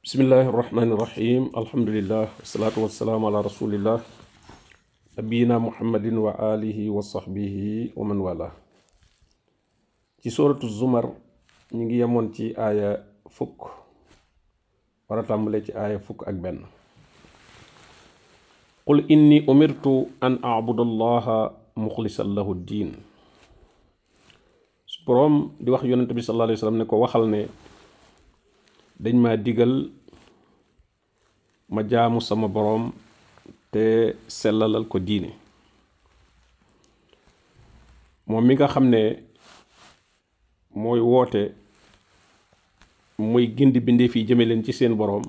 bismillahi irrahmani irrahim alhamdulillah. Wasalaatu wasalaamu ala rasulillah. Nabiyina muhammadin wa alihi wa sahbihi wa man wala. Ci suratu zumar ñu ngi yemoon ci aaya fukk. War a tàmbale ci aaya fukk ak benn. Qul inni umirtu an abuda allaha muxlisan lahu diin su boroom di wax yonente bi sallallahu alayhi wa sallam ne ko waxal ne dañ ma digal ma jaamu sama boroom te sellalal ko diine. Moom mi nga xam ne mooy woote muy gindi bindéef yi jëme leen ci seen boroom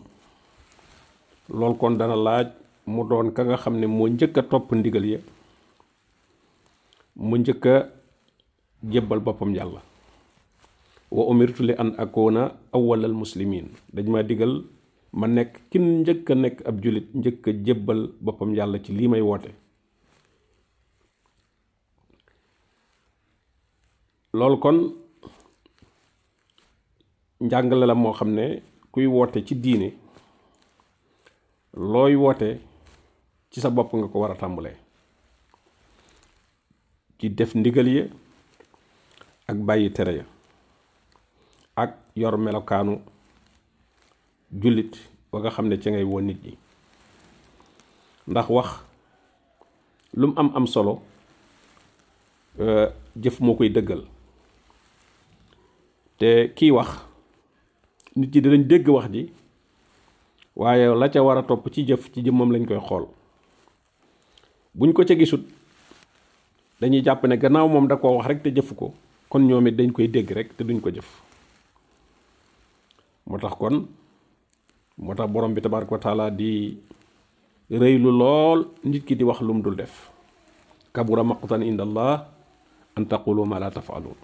lool kon dana laaj mu doon ka nga xam ne moo njëkk a topp ndigal ya mu njëkk a jébbal boppam yàlla wa umirtu li an akuna awwalal muslimin. Dañ ma digal ma nekk kin a nekk ab julit njëkk a jébbal boppam yàlla ci lii may woote. Kon njàngale la moo xam ne kuy woote ci diine looy woote ci sa bopp nga ko war a tàmbalee. Ci def ndigal yi ak bàyyi tere ya yor melokaanu jullit ba nga xam ne ci ngay woo nit ñi. ndax wax lu mu am am solo jëf moo koy dëggal. te kii wax nit ñi dinañ dégg wax ji waaye la ca war a topp ci jëf ci jëmmam lañ koy xool. Buñ ko ca gisut dañuy jàpp ne gannaaw moom da koo wax rek te jëfu ko kon ñoom it dañ koy dégg rek te duñ ko jëf moo tax kon moo tax borom bi tabaaraka wa taala di rëylu lool nit ki di wax lum dul def. Kabura maqtan inda allah an taqulu ma la tafalun.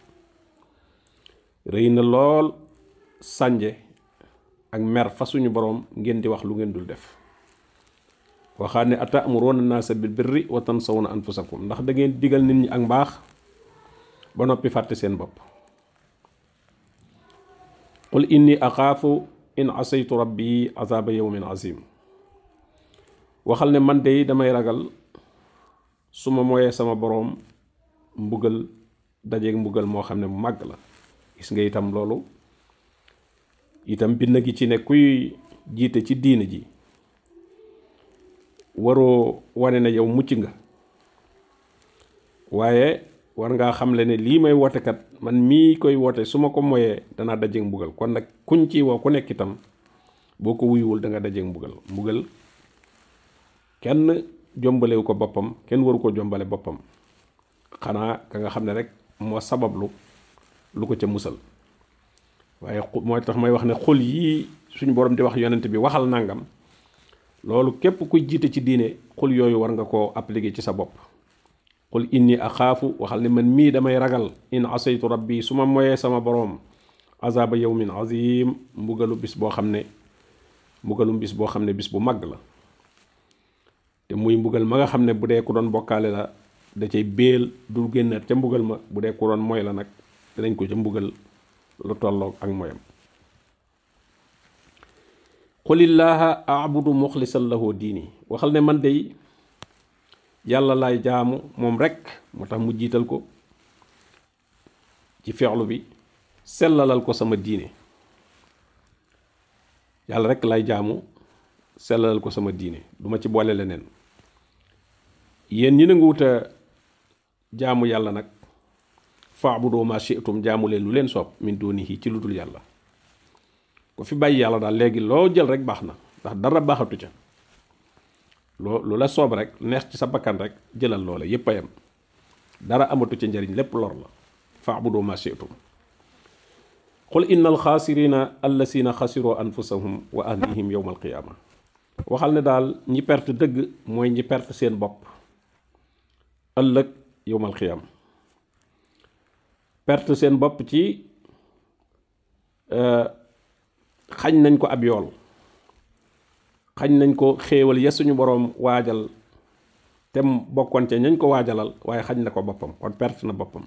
Rëy na lool sànje ak mer fa suñu borom ngeen di wax lu ngeen dul def. Waxaat ne atamuruna naasa bil birri wa tansawna anfusakum. Ndax da ngeen digal nit ñi ak mbaax ba noppi fàtte seen bopp قل إني أخاف إن عصيت ربي عذاب يوم عظيم. وخلنا من دي دما يرغل سما موي سما بروم مبغل داجيك مبغل مو خامني ماغلا غيس نغي تام لولو يتام بينغي تي نكوي جيتي تي دين جي ورو وانينا يوم موتيغا وايه war ngaa xamle ne lii may woote kat man mii koy woote su ma ko moyee danaa dajeeg mbugal. Kon nag kuñ ci woo ku nekk itam boo ko wuyuwul da nga dajeeg mbugal. Mbugal kenn jombalewu ko boppam kenn waru ko jombale boppam. Xanaa ka nga xam ne rek moo sabablu lu ko ca musal. Waaye mooy tax may wax ne xul yii suñ borom di wax yonent bi waxal nangam loolu képp kuy jiite ci diine xul yooyu war nga koo appliquer ci sa bopp qul inni axaafu waxal ne man mii damay ragal in asaytu rabbi su ma moyee sama boroom azaba yawmin azim mbugalu bis boo xam ne mbugalum bis boo xam ne bis bu màgg la te muy mbugal ma nga xam ne bu dee ku doon bokkaale la da cay béel du génnaat ca mbugal ma bu dee ku doon moy la nag dinañ ko ca mbugal lu tolloog ak moyam qulillaaha abudu muxlisan lahu diini waxal ne man dey yàlla laay jaamu moom rekk moo tax mu jiital ko ci feexlu bi sellalal ko sama diine. Yàlla rekk laay jaamu sellalal ko sama diine. Duma ci boole leneen. Yéen ñi nangu wut a jaamu yàlla nag faabudu ma shi'tum jaamu leen lu leen soob min dunihi ci lu dul yàlla. Ko fi bàyyi yàlla daal léegi loo jël rek baax na ndax dara baaxatu ca loo lu la soob rek neex ci sa bakkan rek jëlal loola yépp a yem dara amatu ca njariñ lépp lor la faabudu ma shi'tum qul inna alxaasirina allasina xasiroo anfusahum wa ahlihim yowma alqiyaama waxal ne daal ñi perte dëgg mooy ñi perte seen bopp ëllëg yowma alqiyaama perte seen bopp ci xañ nañ ko ab yool xañ nañ ko xéewal ya suñu boroom waajal te bokkoon ca ñañ ko waajalal waaye xañ na ko boppam kon perte na boppam.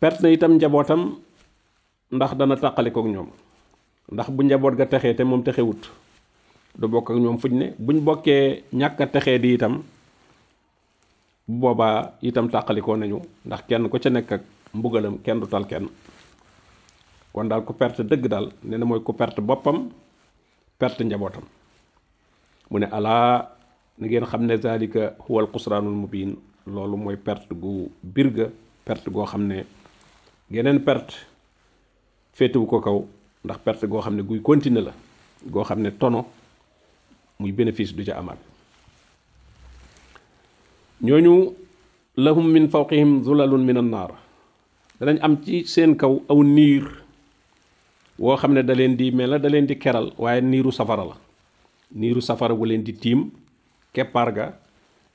Perte na itam njabootam ndax dana tàqale kook ñoom. Ndax bu njaboot ga texee te moom texewut du bokk ak ñoom fuñ ne. Buñ bokkee ñàkk a texee di itam boobaa itam tàqalikoo nañu ndax kenn ku ca nekk ak mbugalam kenn du tal kenn. Kon daal ku perte dëgg daal nee na mooy ku perte boppam perte njabootam mu ne alaa na ngeen xam ne zalika huwa alxusraanul mubin loolu mooy perte gu bir ga perte goo xam ne geneen perte féetewu ko kaw ndax perte goo xam ne guy continuer la goo xam ne tono muy bénéfice du ca amaat ñooñu lahum min fawqihim zulalun min annaar danañ am ci seen kaw aw niir woo xam da di mel na da leen di keral waaye niiru safara la. Niiru safara wu leen di tiim keppaar ga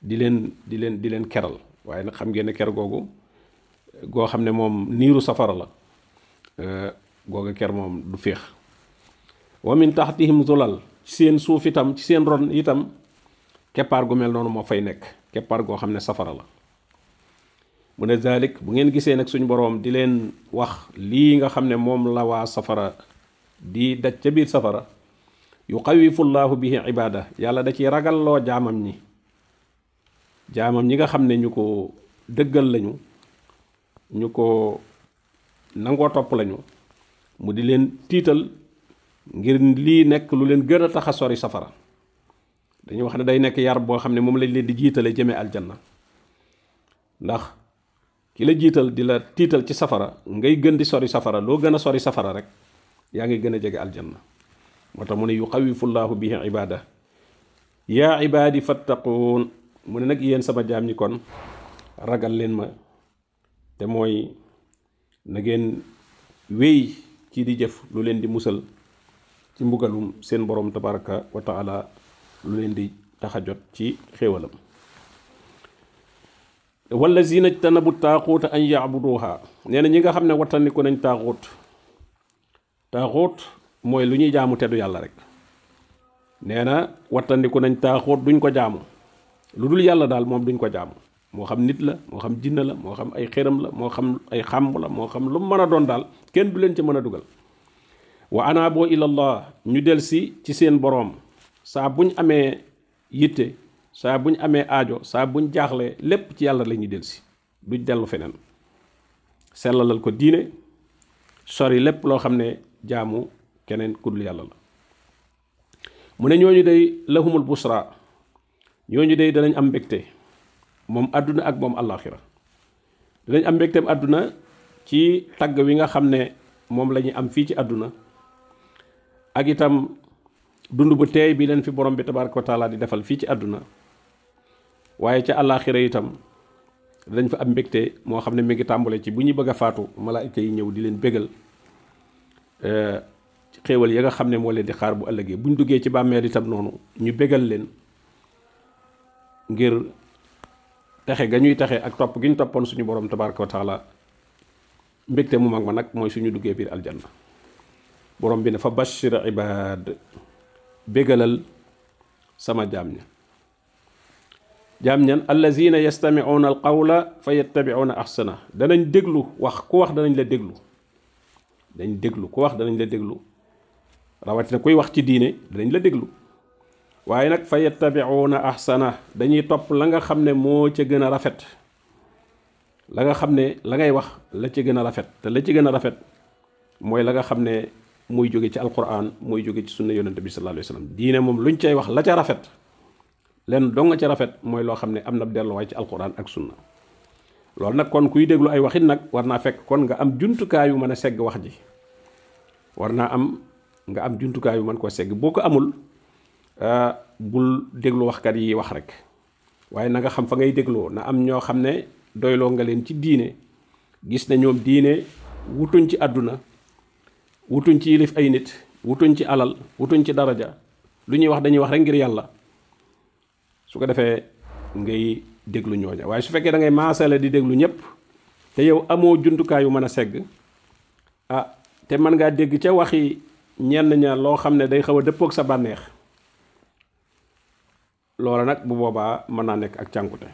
di leen di leen di leen keral. Waaye nag xam ngeen ker googu goo xam ne moom niiru safara la googa ker moom du féex. Wa min taxtihim zulal ci seen suuf itam ci seen ron itam keppaar gu mel noonu moo fay nekk. Keppaar goo safara la mu ne zalik bu ngeen gisee nag suñ boroom di leen wax lii nga xam ne la waa safara di daj ca biir safara yuxawifu llaahu bihi ibaada. Yàlla da ci ragalloo jaamam ñi. Jaamam ñi nga xam ne ñu ko dëggal lañu ñu ko nangoo topp lañu mu di leen tiital ngir lii nekk lu leen gën a safara. Dañuy wax ne day nekk yar boo xam ne moom lañ leen di jiitale jëmee aljanna. Ndax ki la jiital di la tiital ci safara ngay gën di sori safara loo gën a sori safara rek yaa ngi gën a jege aljanna. Moo tax mu ne yuxawifu llaahu bihi ibaada yaa ibaadi fattaquun. Mu ne nag yéen sama jaam ñi kon ragal leen ma. Te mooy na ngeen wéy ci di jëf lu leen di musal ci mbugalum seen borom tabaraka wa taala lu leen di tax a jot ci xéewalam wallazina jtanabu taaxuuta an yaabuduha nee na ñi nga xam ne wattandiku nañ taaxuut. Taaxuut mooy lu ñuy jaamu te du yàlla rek. Nee na wattandiku nañ taaxuut duñ ko jaamu. Lu dul yàlla daal moom duñ ko jaamu. Moo xam nit la moo xam jinne la moo xam ay xéram la moo xam ay xàmb la moo xam lu mën a doon daal kenn du leen ci mën a dugal. Wa anaaboo ilallah ñu del si ci seen boroom. Saa buñ amee yitte saa buñ amee aajo saa buñ jaaxlee lépp ci yàlla la ñuy del si duñ dellu feneen. Sellalal ko diine sori lépp loo xam ne jaamu keneen ku dul yàlla la. Mu ne ñooñu day lahumul busra ñooñu day danañ am mbégte moom àdduna ak moom àllaaxira. Danañ am mbégteem àdduna ci tagg wi nga xam ne moom la am fii ci àdduna ak itam dund bu teey bi leen fi borom bi tabaaraka wa taala di defal fii ci àdduna waaye ca àllaaxira itam dañ fa am mbégte moo xam ne mi ngi tàmbale ci bu ñuy bëgg a faatu malaayika yi ñëw di leen bégal xéewal ya nga xam ne moo leen di xaar bu ëllëgee bu ñu duggee ci bàmmeel itam noonu ñu bégal leen ngir texe ga ñuy texe ak topp gi ñu toppoon suñu borom tabaraka wa taala mbégte mu mag ma nag mooy suñu duggee biir aljanna borom bi ne fa bashir ibaad bégalal sama jaam ña jaam ñan allazina yastamiuuna al qawla fa yattabiuuna ahsana. Danañ déglu wax ku wax danañ la déglu. Dañ déglu ku wax danañ la déglu. Rawatina kuy wax ci diine danañ la déglu. Waaye nag fa yattabiuuna ahsana. Dañuy topp la nga xam ne moo ca gën a rafet. La nga xam ne la ngay wax la ca gën a rafet. Te la ci gën a rafet mooy la nga xam ne muy jóge ci alquran muy jóge ci sunna yonente sallallahu alayhi wa sallam. Diine moom luñ cay wax la ca rafet len dong nga ca rafet mooy loo xam ne am na delluwaay ci alquran ak sunna. Loolu nag kon kuy déglu ay waxit nag war naa fekk kon nga am jumtukaay yu mën a segg wax ji. War naa am nga am jumtukaay yu mën koo segg. Boo ko amul bul déglu waxkat yi wax rek. Waaye na nga xam fa ngay dégloo. Na am ñoo xam ne doyloo nga leen ci diine. Gis na ñoom diine wutuñ ci àdduna wutuñ ci yilif ay nit wutuñ ci alal wutuñ ci daraja. Lu ñuy wax dañuy wax rek ngir yàlla su ko defee ngay déglu ñooña. Waaye su fekkee da ngay maasale di déglu ñëpp te yow amoo jumtukaay yu mën a segg ah te mën ngaa dégg ca waxi ñenn ña loo xam ne day xaw a dëppoog sa bànneex loola nag bu boobaa mën naa nekk ak cànkute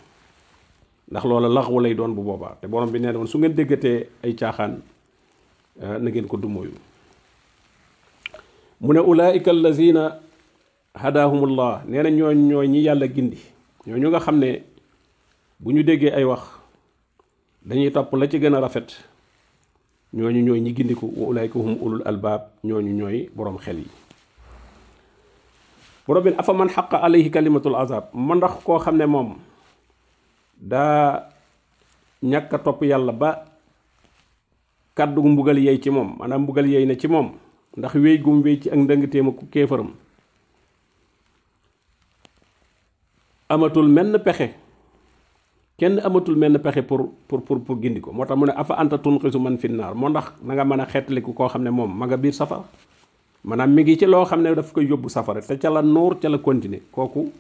ndax loola laxwu lay doon bu boobaa. Te borom bi nee woon su ngeen déggatee ay caaxaan na ngeen ko dumóoyu. Mu ne ulaika allazina hadahumullah nee na ñooñ ñoo ñi yàlla gindi. Ñoo ñu nga xam ne bu ñu déggee ay wax dañuy topp la ci gën a rafet. Ñooñu ñooy ñi gindiku wa ulaika hum ulul albaab ñooñu ñooy boroom xel yi. Borom bi afa man xaqa alayhi kalimatul azab ma ndax koo xam ne moom daa ñàkk topp yàlla ba kàddu mbugal yey ci moom maanaam mbugal yey na ci moom ndax wéy gum wéy ci ak ndëngteem ku kéefaram. Amatul menn pexe. Kenn amatul menn pexe pour pour pour pour gindi ko. Moo tax mu ne afa anta tunqisu man fi naar moo ndax na nga mën a xeetaliku koo xam ne moom ma nga biir safara? Maanaam mi ngi ci loo xam ne daf koy yóbbu safara te ca la nuur ca la continuer. Kooku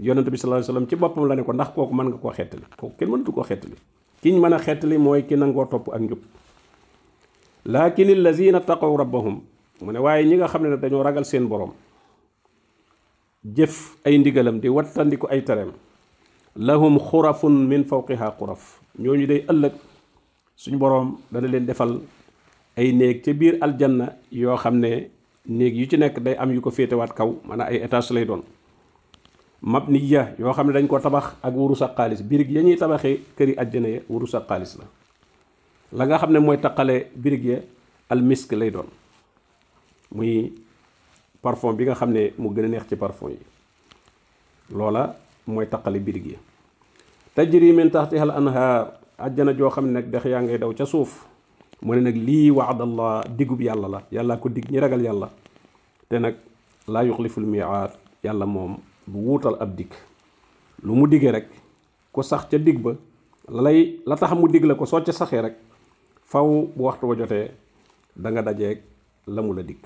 yonente bi sallallahu alayhi wasallam ci boppam la ne ko ndax kooku mën nga koo xeetali? Kooku kenn mënatu koo xeetali. Ki ñu mën a xeetali ki nangoo topp ak njub. Lakin allazina taqaw rabbahum mu ne waaye ñi nga xam ne dañoo ragal seen borom jëf ay ndigalam di wattandiku ay tereem. Lahum xurafun min fawqiha xuraf. Ñooñu day ëllëg suñu boroom dana leen defal ay néeg ca biir aljanna yoo xam ne néeg yu ci nekk day am yu ko féetewaat kaw maanaam ay étage lay doon. Mabniya yoo xam ne dañ ko tabax ak wurus ak xaalis. Birig ya ñuy tabaxee këri àjjana ya wurus ak xaalis la. La nga xam ne mooy taqale birig ya almisk lay doon. Muy parfum bi nga xam ne mu gën a neex ci parfum yi. Loola mooy taqale birig ya tajri min taxtiha al anhaar àjjana joo xam ne nag dex yaa ngay daw ca suuf. Mu ne nag lii waadallah digub yàlla la yàlla ko dig ñi ragal yàlla. Te nag laa yuxliful miaad yàlla moom bu wuutal ab dig. Lu mu digee rek ku sax ca dig ba la lay la tax mu dig ko soo ca saxee rek faw bu waxtu da nga dajeeg la la dig